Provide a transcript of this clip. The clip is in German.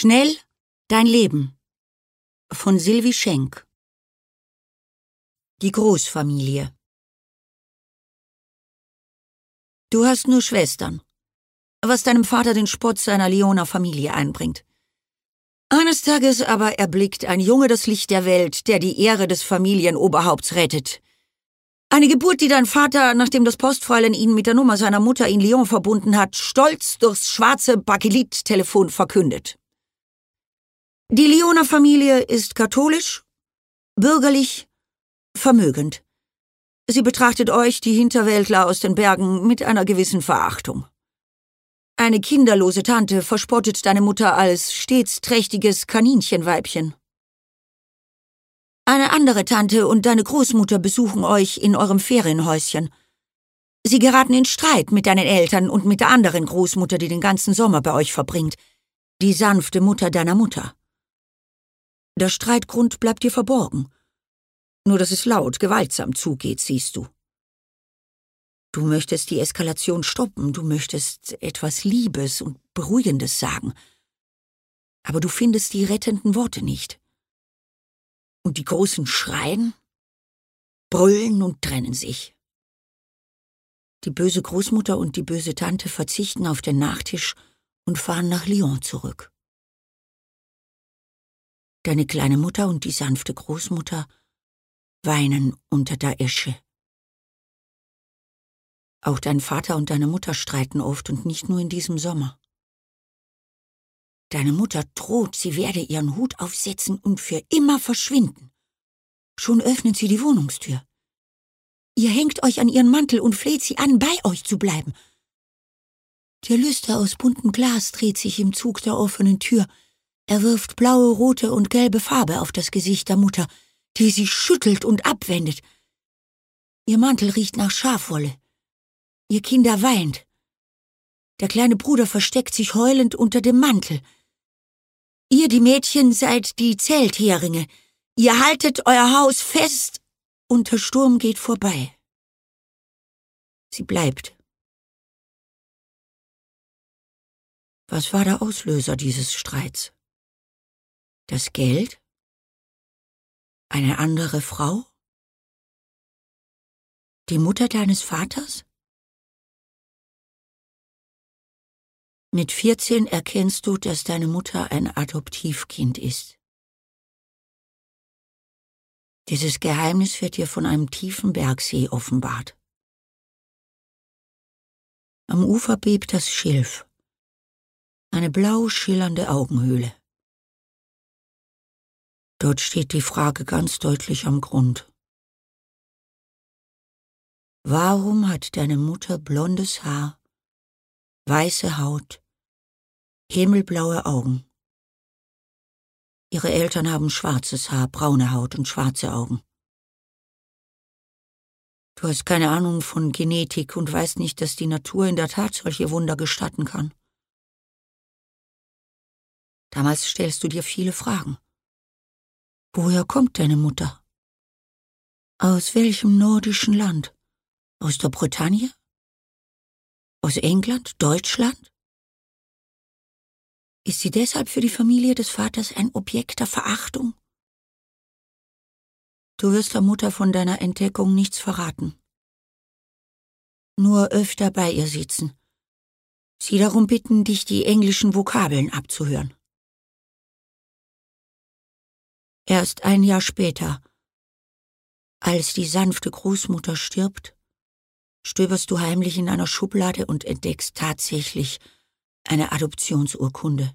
Schnell dein Leben von Silvi Schenk Die Großfamilie Du hast nur Schwestern, was deinem Vater den Spott seiner Leoner Familie einbringt. Eines Tages aber erblickt ein Junge das Licht der Welt, der die Ehre des Familienoberhaupts rettet. Eine Geburt, die dein Vater, nachdem das Postfräulein ihn mit der Nummer seiner Mutter in Lyon verbunden hat, stolz durchs schwarze Bakelit-Telefon verkündet. Die Lyoner Familie ist katholisch, bürgerlich, vermögend. Sie betrachtet euch, die Hinterwäldler aus den Bergen, mit einer gewissen Verachtung. Eine kinderlose Tante verspottet deine Mutter als stets trächtiges Kaninchenweibchen. Eine andere Tante und deine Großmutter besuchen euch in eurem Ferienhäuschen. Sie geraten in Streit mit deinen Eltern und mit der anderen Großmutter, die den ganzen Sommer bei euch verbringt, die sanfte Mutter deiner Mutter. Der Streitgrund bleibt dir verborgen. Nur dass es laut, gewaltsam zugeht, siehst du. Du möchtest die Eskalation stoppen, du möchtest etwas Liebes und Beruhigendes sagen. Aber du findest die rettenden Worte nicht. Und die Großen schreien, brüllen und trennen sich. Die böse Großmutter und die böse Tante verzichten auf den Nachtisch und fahren nach Lyon zurück. Deine kleine Mutter und die sanfte Großmutter weinen unter der Esche. Auch dein Vater und deine Mutter streiten oft und nicht nur in diesem Sommer. Deine Mutter droht, sie werde ihren Hut aufsetzen und für immer verschwinden. Schon öffnet sie die Wohnungstür. Ihr hängt euch an ihren Mantel und fleht sie an, bei euch zu bleiben. Der Lüster aus buntem Glas dreht sich im Zug der offenen Tür, er wirft blaue, rote und gelbe Farbe auf das Gesicht der Mutter, die sie schüttelt und abwendet. Ihr Mantel riecht nach Schafwolle. Ihr Kinder weint. Der kleine Bruder versteckt sich heulend unter dem Mantel. Ihr, die Mädchen, seid die Zeltheringe. Ihr haltet euer Haus fest und der Sturm geht vorbei. Sie bleibt. Was war der Auslöser dieses Streits? Das Geld? Eine andere Frau? Die Mutter deines Vaters? Mit 14 erkennst du, dass deine Mutter ein Adoptivkind ist. Dieses Geheimnis wird dir von einem tiefen Bergsee offenbart. Am Ufer bebt das Schilf, eine blau schillernde Augenhöhle. Dort steht die Frage ganz deutlich am Grund. Warum hat deine Mutter blondes Haar, weiße Haut, himmelblaue Augen? Ihre Eltern haben schwarzes Haar, braune Haut und schwarze Augen. Du hast keine Ahnung von Genetik und weißt nicht, dass die Natur in der Tat solche Wunder gestatten kann. Damals stellst du dir viele Fragen. Woher kommt deine Mutter? Aus welchem nordischen Land? Aus der Bretagne? Aus England? Deutschland? Ist sie deshalb für die Familie des Vaters ein Objekt der Verachtung? Du wirst der Mutter von deiner Entdeckung nichts verraten. Nur öfter bei ihr sitzen. Sie darum bitten, dich die englischen Vokabeln abzuhören. Erst ein Jahr später, als die sanfte Großmutter stirbt, stöberst du heimlich in einer Schublade und entdeckst tatsächlich eine Adoptionsurkunde.